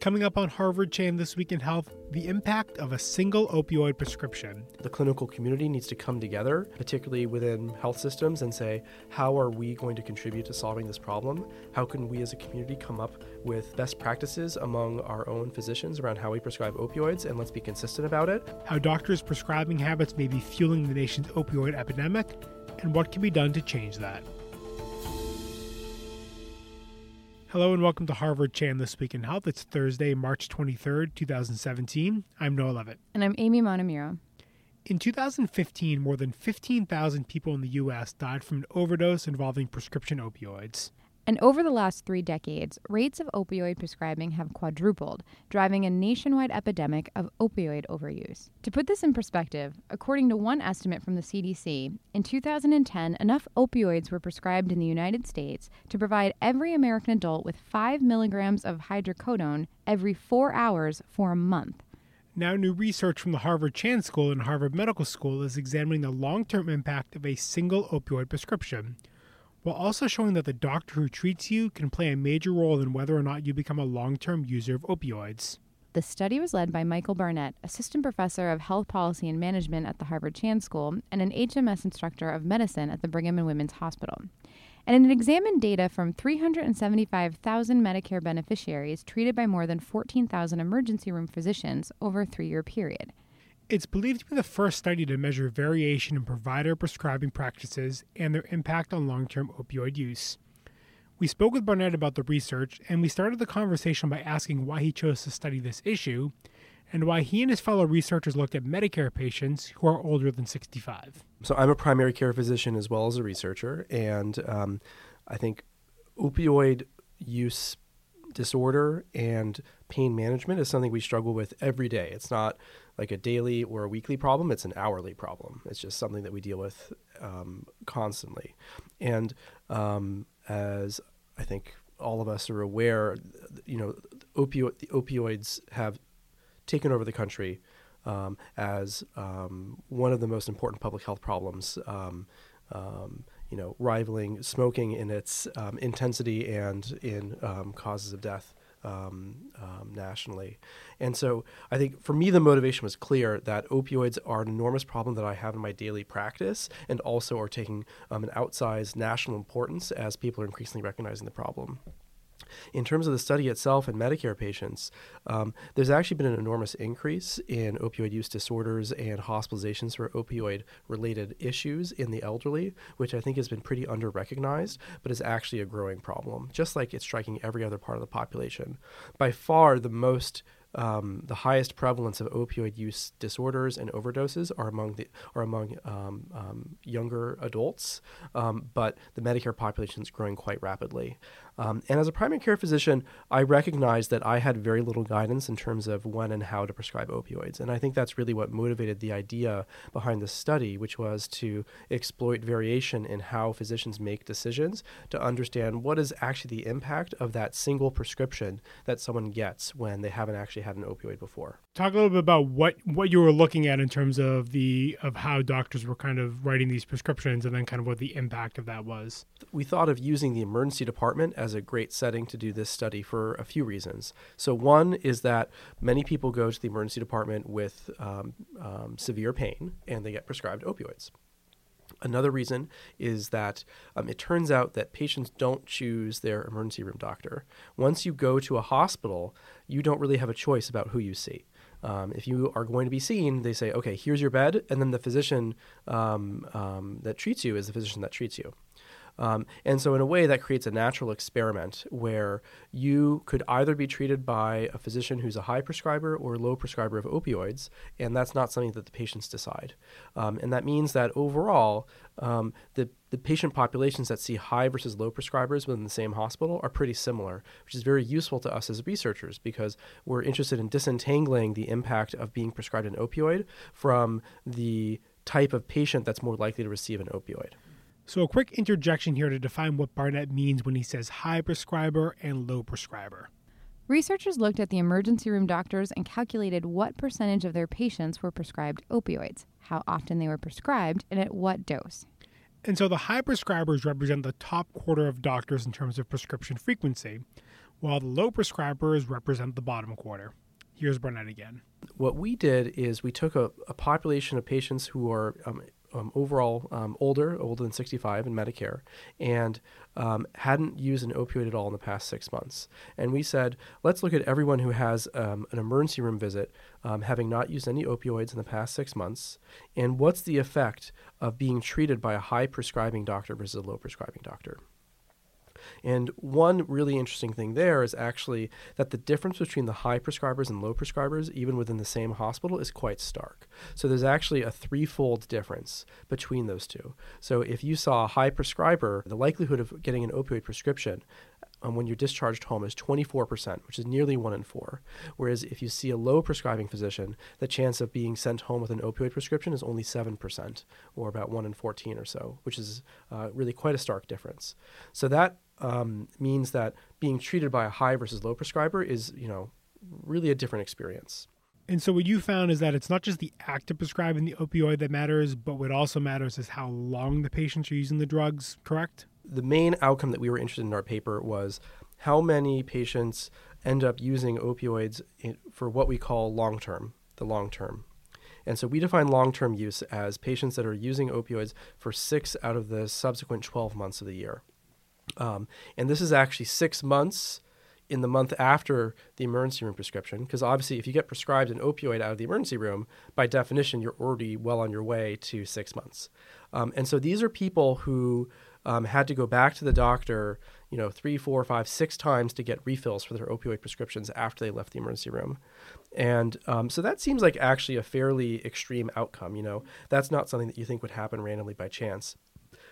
Coming up on Harvard Chan This Week in Health, the impact of a single opioid prescription. The clinical community needs to come together, particularly within health systems, and say, how are we going to contribute to solving this problem? How can we as a community come up with best practices among our own physicians around how we prescribe opioids, and let's be consistent about it? How doctors' prescribing habits may be fueling the nation's opioid epidemic, and what can be done to change that. Hello and welcome to Harvard Chan This Week in Health. It's Thursday, March 23rd, 2017. I'm Noah Leavitt. And I'm Amy Montemuro. In 2015, more than 15,000 people in the U.S. died from an overdose involving prescription opioids. And over the last three decades, rates of opioid prescribing have quadrupled, driving a nationwide epidemic of opioid overuse. To put this in perspective, according to one estimate from the CDC, in 2010, enough opioids were prescribed in the United States to provide every American adult with 5 milligrams of hydrocodone every four hours for a month. Now, new research from the Harvard Chan School and Harvard Medical School is examining the long term impact of a single opioid prescription while also showing that the doctor who treats you can play a major role in whether or not you become a long term user of opioids. The study was led by Michael Barnett, assistant professor of health policy and management at the Harvard Chan School and an HMS instructor of medicine at the Brigham and Women's Hospital. And it examined data from 375,000 Medicare beneficiaries treated by more than 14,000 emergency room physicians over a three year period. It's believed to be the first study to measure variation in provider prescribing practices and their impact on long term opioid use. We spoke with Barnett about the research, and we started the conversation by asking why he chose to study this issue and why he and his fellow researchers looked at Medicare patients who are older than 65. So, I'm a primary care physician as well as a researcher, and um, I think opioid use disorder and pain management is something we struggle with every day. It's not like a daily or a weekly problem, it's an hourly problem. It's just something that we deal with um, constantly. And um, as I think all of us are aware, you know, opio- the opioids have taken over the country um, as um, one of the most important public health problems. Um, um, you know, rivaling smoking in its intensity and in causes of death um, um, nationally. And so I think for me, the motivation was clear that opioids are an enormous problem that I have in my daily practice and also are taking um, an outsized national importance as people are increasingly recognizing the problem. In terms of the study itself and Medicare patients, um, there's actually been an enormous increase in opioid use disorders and hospitalizations for opioid related issues in the elderly, which I think has been pretty under recognized, but is actually a growing problem, just like it's striking every other part of the population. By far, the most um, the highest prevalence of opioid use disorders and overdoses are among the are among um, um, younger adults, um, but the Medicare population is growing quite rapidly. Um, and as a primary care physician, I recognized that I had very little guidance in terms of when and how to prescribe opioids, and I think that's really what motivated the idea behind this study, which was to exploit variation in how physicians make decisions to understand what is actually the impact of that single prescription that someone gets when they haven't actually actually had an opioid before. Talk a little bit about what what you were looking at in terms of the of how doctors were kind of writing these prescriptions, and then kind of what the impact of that was. We thought of using the emergency department as a great setting to do this study for a few reasons. So one is that many people go to the emergency department with um, um, severe pain, and they get prescribed opioids. Another reason is that um, it turns out that patients don't choose their emergency room doctor. Once you go to a hospital, you don't really have a choice about who you see. Um, if you are going to be seen, they say, okay, here's your bed, and then the physician um, um that treats you is the physician that treats you. Um, and so, in a way, that creates a natural experiment where you could either be treated by a physician who's a high prescriber or low prescriber of opioids, and that's not something that the patients decide. Um, and that means that overall, um, the, the patient populations that see high versus low prescribers within the same hospital are pretty similar, which is very useful to us as researchers because we're interested in disentangling the impact of being prescribed an opioid from the type of patient that's more likely to receive an opioid. So, a quick interjection here to define what Barnett means when he says high prescriber and low prescriber. Researchers looked at the emergency room doctors and calculated what percentage of their patients were prescribed opioids, how often they were prescribed, and at what dose. And so the high prescribers represent the top quarter of doctors in terms of prescription frequency, while the low prescribers represent the bottom quarter. Here's Barnett again. What we did is we took a, a population of patients who are um, um, overall um, older, older than 65 in Medicare, and um, hadn't used an opioid at all in the past six months. And we said, let's look at everyone who has um, an emergency room visit, um, having not used any opioids in the past six months, and what's the effect of being treated by a high prescribing doctor versus a low prescribing doctor. And one really interesting thing there is actually that the difference between the high prescribers and low prescribers, even within the same hospital, is quite stark. So there's actually a threefold difference between those two. So if you saw a high prescriber, the likelihood of getting an opioid prescription um, when you're discharged home is 24%, which is nearly one in four. Whereas if you see a low prescribing physician, the chance of being sent home with an opioid prescription is only 7%, or about one in 14 or so, which is uh, really quite a stark difference. So that um, means that being treated by a high versus low prescriber is, you know, really a different experience. And so what you found is that it's not just the act of prescribing the opioid that matters, but what also matters is how long the patients are using the drugs, correct? The main outcome that we were interested in our paper was how many patients end up using opioids in, for what we call long term, the long term. And so we define long term use as patients that are using opioids for six out of the subsequent 12 months of the year. Um, and this is actually six months in the month after the emergency room prescription, because obviously, if you get prescribed an opioid out of the emergency room, by definition, you're already well on your way to six months. Um, and so these are people who um, had to go back to the doctor, you know, three, four, five, six times to get refills for their opioid prescriptions after they left the emergency room. And um, so that seems like actually a fairly extreme outcome. You know, that's not something that you think would happen randomly by chance.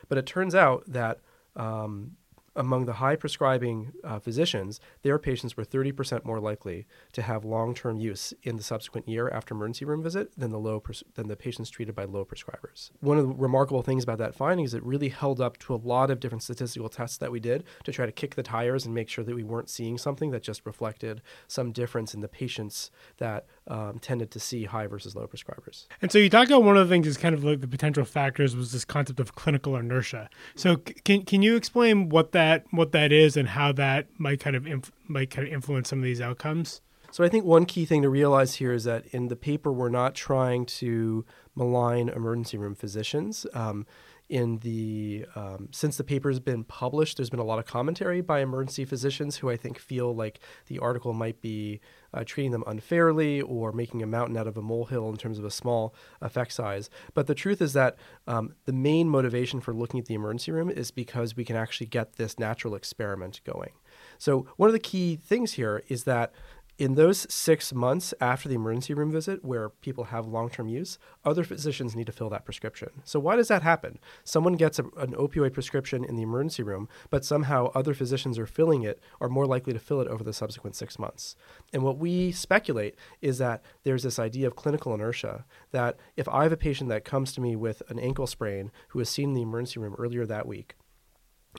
But it turns out that um, among the high prescribing uh, physicians, their patients were 30% more likely to have long-term use in the subsequent year after emergency room visit than the low pres- than the patients treated by low prescribers. One of the remarkable things about that finding is it really held up to a lot of different statistical tests that we did to try to kick the tires and make sure that we weren't seeing something that just reflected some difference in the patients that um, tended to see high versus low prescribers. And so you talked about one of the things is kind of like the potential factors was this concept of clinical inertia. So can can you explain what that what that is and how that might kind of inf- might kind of influence some of these outcomes? So I think one key thing to realize here is that in the paper we're not trying to malign emergency room physicians. Um, in the um, since the paper has been published, there's been a lot of commentary by emergency physicians who I think feel like the article might be uh, treating them unfairly or making a mountain out of a molehill in terms of a small effect size. But the truth is that um, the main motivation for looking at the emergency room is because we can actually get this natural experiment going. So one of the key things here is that in those six months after the emergency room visit, where people have long term use, other physicians need to fill that prescription. So, why does that happen? Someone gets a, an opioid prescription in the emergency room, but somehow other physicians are filling it, are more likely to fill it over the subsequent six months. And what we speculate is that there's this idea of clinical inertia that if I have a patient that comes to me with an ankle sprain who was seen in the emergency room earlier that week,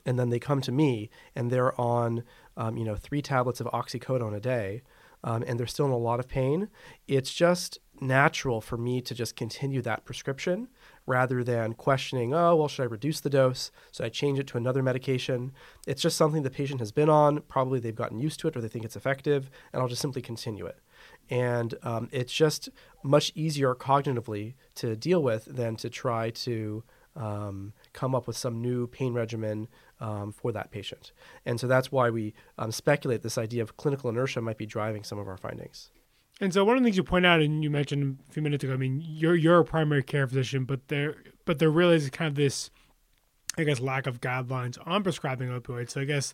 and then they come to me and they're on, um, you know, three tablets of oxycodone a day, um, and they're still in a lot of pain, it's just natural for me to just continue that prescription rather than questioning, oh, well, should I reduce the dose? Should I change it to another medication? It's just something the patient has been on. Probably they've gotten used to it or they think it's effective, and I'll just simply continue it. And um, it's just much easier cognitively to deal with than to try to um, come up with some new pain regimen um, for that patient. And so that's why we um, speculate this idea of clinical inertia might be driving some of our findings. And so one of the things you point out, and you mentioned a few minutes ago, I mean, you're you're a primary care physician, but there but there really is kind of this, I guess, lack of guidelines on prescribing opioids. So I guess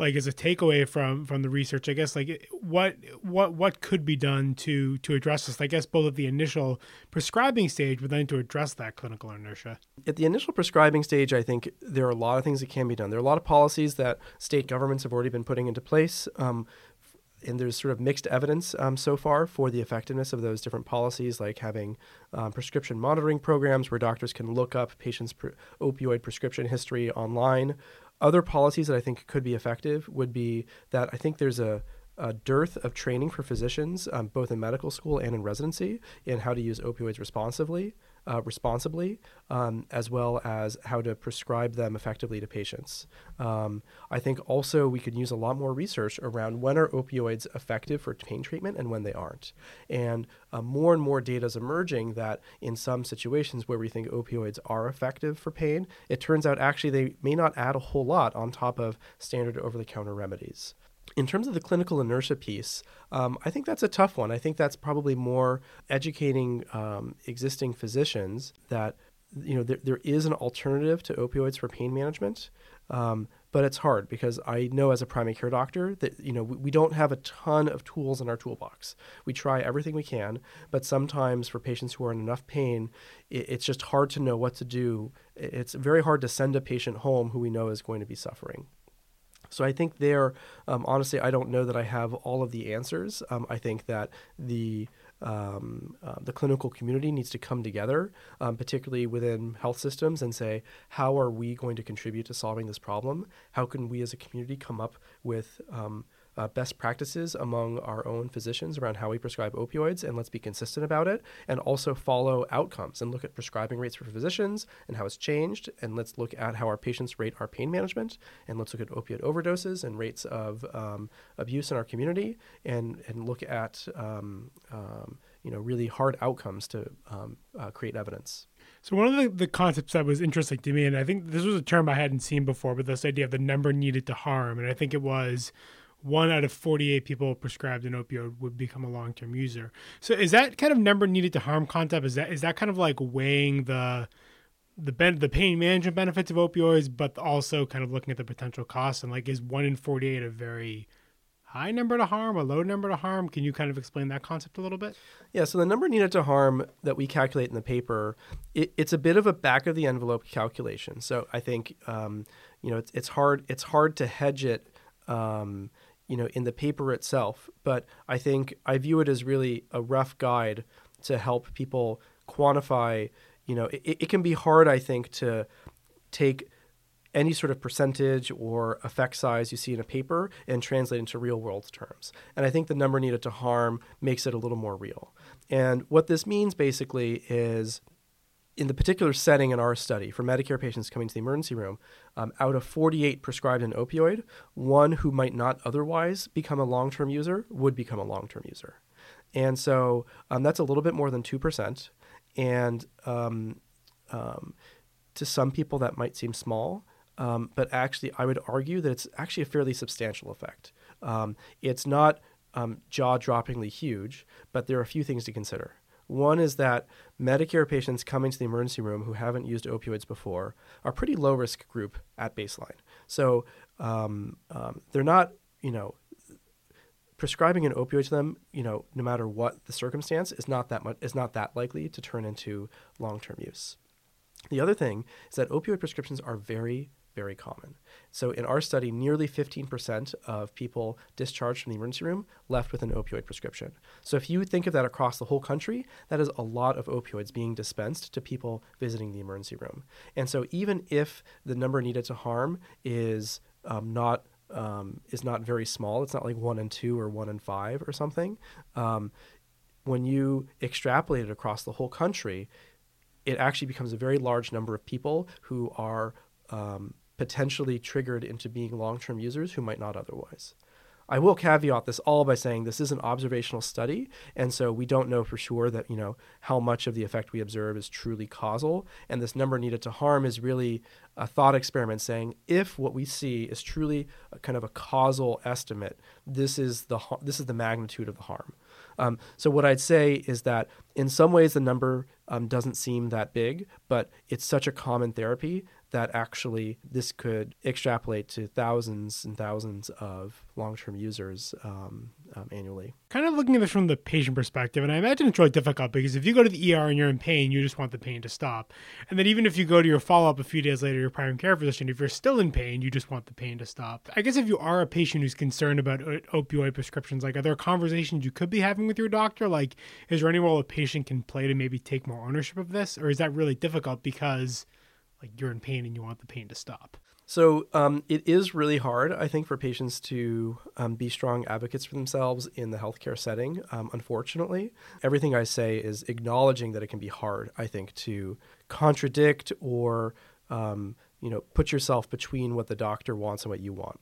like as a takeaway from from the research i guess like what what what could be done to to address this? I guess both at the initial prescribing stage but then to address that clinical inertia. At the initial prescribing stage i think there are a lot of things that can be done. There are a lot of policies that state governments have already been putting into place um, and there's sort of mixed evidence um, so far for the effectiveness of those different policies, like having um, prescription monitoring programs where doctors can look up patients' pre- opioid prescription history online, other policies that I think could be effective would be that I think there's a, a dearth of training for physicians, um, both in medical school and in residency, in how to use opioids responsibly. Uh, responsibly, um, as well as how to prescribe them effectively to patients. Um, I think also we could use a lot more research around when are opioids effective for pain treatment and when they aren't. And uh, more and more data is emerging that in some situations where we think opioids are effective for pain, it turns out actually they may not add a whole lot on top of standard over the counter remedies. In terms of the clinical inertia piece, um, I think that's a tough one. I think that's probably more educating um, existing physicians that you know there, there is an alternative to opioids for pain management. Um, but it's hard because I know as a primary care doctor that you know we, we, don't have a ton of tools in our toolbox. We try everything we can, but sometimes for patients who are in enough pain, it, it's just hard to know what to do. It's very hard to send a patient home who we know is going to be suffering. So I think there, um, honestly, I don't know that I have all of the answers. Um, I think that the um, uh, the clinical community needs to come together, um, particularly within health systems, and say, how are we going to contribute to solving this problem? How can we as a community come up with um, uh, best practices among our own physicians around how we prescribe opioids, and let's be consistent about it, and also follow outcomes and look at prescribing rates for physicians and how it's changed, and let's look at how our patients rate our pain management, and let's look at opioid overdoses and rates of um, abuse in our community, and and look at um, um, you know really hard outcomes to um, uh, create evidence. So one of the, the concepts that was interesting to me, and I think this was a term I hadn't seen before, but this idea of the number needed to harm, and I think it was one out of 48 people prescribed an opioid would become a long-term user. So is that kind of number needed to harm concept? Is that is that kind of like weighing the the ben- the pain management benefits of opioids, but also kind of looking at the potential costs and like is one in 48 a very high number to harm, a low number to harm? Can you kind of explain that concept a little bit? Yeah, so the number needed to harm that we calculate in the paper, it, it's a bit of a back of the envelope calculation. So I think um, you know it's, it's hard it's hard to hedge it. Um, you know, in the paper itself. But I think I view it as really a rough guide to help people quantify. You know, it, it can be hard, I think, to take any sort of percentage or effect size you see in a paper and translate into real world terms. And I think the number needed to harm makes it a little more real. And what this means basically is in the particular setting in our study for Medicare patients coming to the emergency room, um, out of 48 prescribed an opioid, one who might not otherwise become a long term user would become a long term user. And so um, that's a little bit more than 2%. And um, um, to some people, that might seem small. Um, but actually, I would argue that it's actually a fairly substantial effect. Um, it's not jaw droppingly huge, but there are a few things to consider. One is that Medicare patients coming to the emergency room who haven't used opioids before are pretty low risk group at baseline. So um, um, they're not, you know, prescribing an opioid to them, you know, no matter what the circumstance, is not that much is not that likely to turn into long term use. The other thing is that opioid prescriptions are very very common. So, in our study, nearly 15% of people discharged from the emergency room left with an opioid prescription. So, if you think of that across the whole country, that is a lot of opioids being dispensed to people visiting the emergency room. And so, even if the number needed to harm is um, not um, is not very small, it's not like one in two or one in five or something. Um, when you extrapolate it across the whole country, it actually becomes a very large number of people who are um, potentially triggered into being long term users who might not otherwise. I will caveat this all by saying this is an observational study, and so we don't know for sure that you know how much of the effect we observe is truly causal. And this number needed to harm is really a thought experiment saying if what we see is truly kind of a causal estimate, this is the this is the magnitude of the harm. Um, so what I'd say is that in some ways the number um, doesn't seem that big, but it's such a common therapy that actually this could extrapolate to thousands and thousands of long-term users um, um, annually. Kind of looking at this from the patient perspective, and I imagine it's really difficult because if you go to the ER and you're in pain, you just want the pain to stop. And then even if you go to your follow-up a few days later, your primary care physician, if you're still in pain, you just want the pain to stop. I guess if you are a patient who's concerned about opioid prescriptions, like are there conversations you could be having with your doctor? Like, is there any role a patient can play to maybe take more ownership of this, or is that really difficult because like you're in pain and you want the pain to stop. So um, it is really hard, I think, for patients to um, be strong advocates for themselves in the healthcare setting. Um, unfortunately, everything I say is acknowledging that it can be hard. I think to contradict or um, you know put yourself between what the doctor wants and what you want.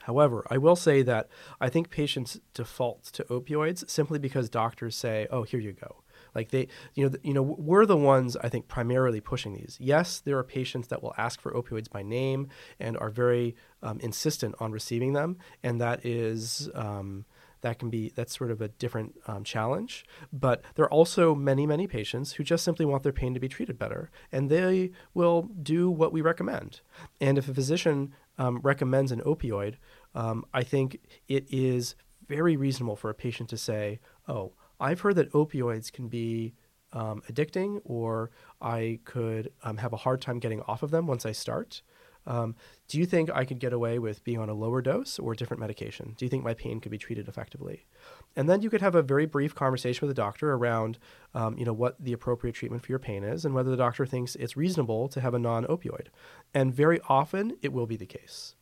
However, I will say that I think patients default to opioids simply because doctors say, "Oh, here you go." Like they, you know, you know, we're the ones I think primarily pushing these. Yes, there are patients that will ask for opioids by name and are very um, insistent on receiving them, and that is. Um, that can be that's sort of a different um, challenge but there are also many many patients who just simply want their pain to be treated better and they will do what we recommend and if a physician um, recommends an opioid um, i think it is very reasonable for a patient to say oh I've heard that opioids can be um, addicting, or I could um, have a hard time getting off of them once I start. Um, do you think I could get away with being on a lower dose or different medication? Do you think my pain could be treated effectively? And then you could have a very brief conversation with the doctor around, um, you know, what the appropriate treatment for your pain is and whether the doctor thinks it's reasonable to have a non-opioid. And very often it will be the case.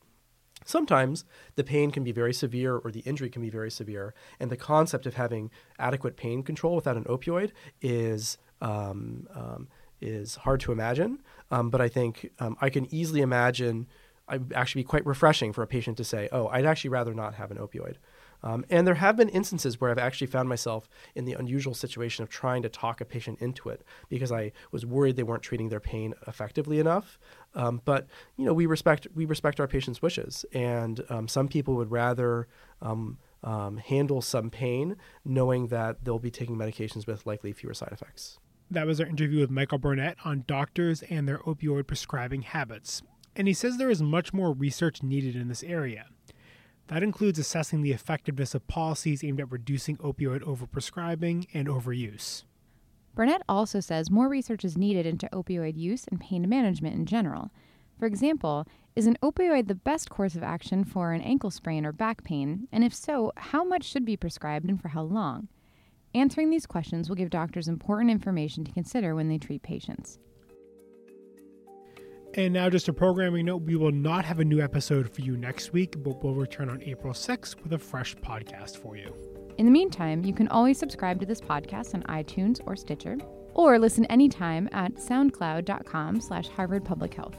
Sometimes the pain can be very severe or the injury can be very severe, and the concept of having adequate pain control without an opioid is um, um, is hard to imagine. Um, but I think um, I can easily imagine. I'd actually be quite refreshing for a patient to say, "Oh, I'd actually rather not have an opioid." Um, and there have been instances where I've actually found myself in the unusual situation of trying to talk a patient into it because I was worried they weren't treating their pain effectively enough. Um, but you know, we respect we respect our patients' wishes, and um, some people would rather. Um, um, handle some pain, knowing that they'll be taking medications with likely fewer side effects. That was our interview with Michael Barnett on doctors and their opioid prescribing habits. And he says there is much more research needed in this area. That includes assessing the effectiveness of policies aimed at reducing opioid overprescribing and overuse. Barnett also says more research is needed into opioid use and pain management in general. For example, is an opioid the best course of action for an ankle sprain or back pain? And if so, how much should be prescribed and for how long? Answering these questions will give doctors important information to consider when they treat patients. And now, just a programming note we will not have a new episode for you next week, but we'll return on April 6th with a fresh podcast for you. In the meantime, you can always subscribe to this podcast on iTunes or Stitcher, or listen anytime at soundcloud.com slash Harvard Public Health.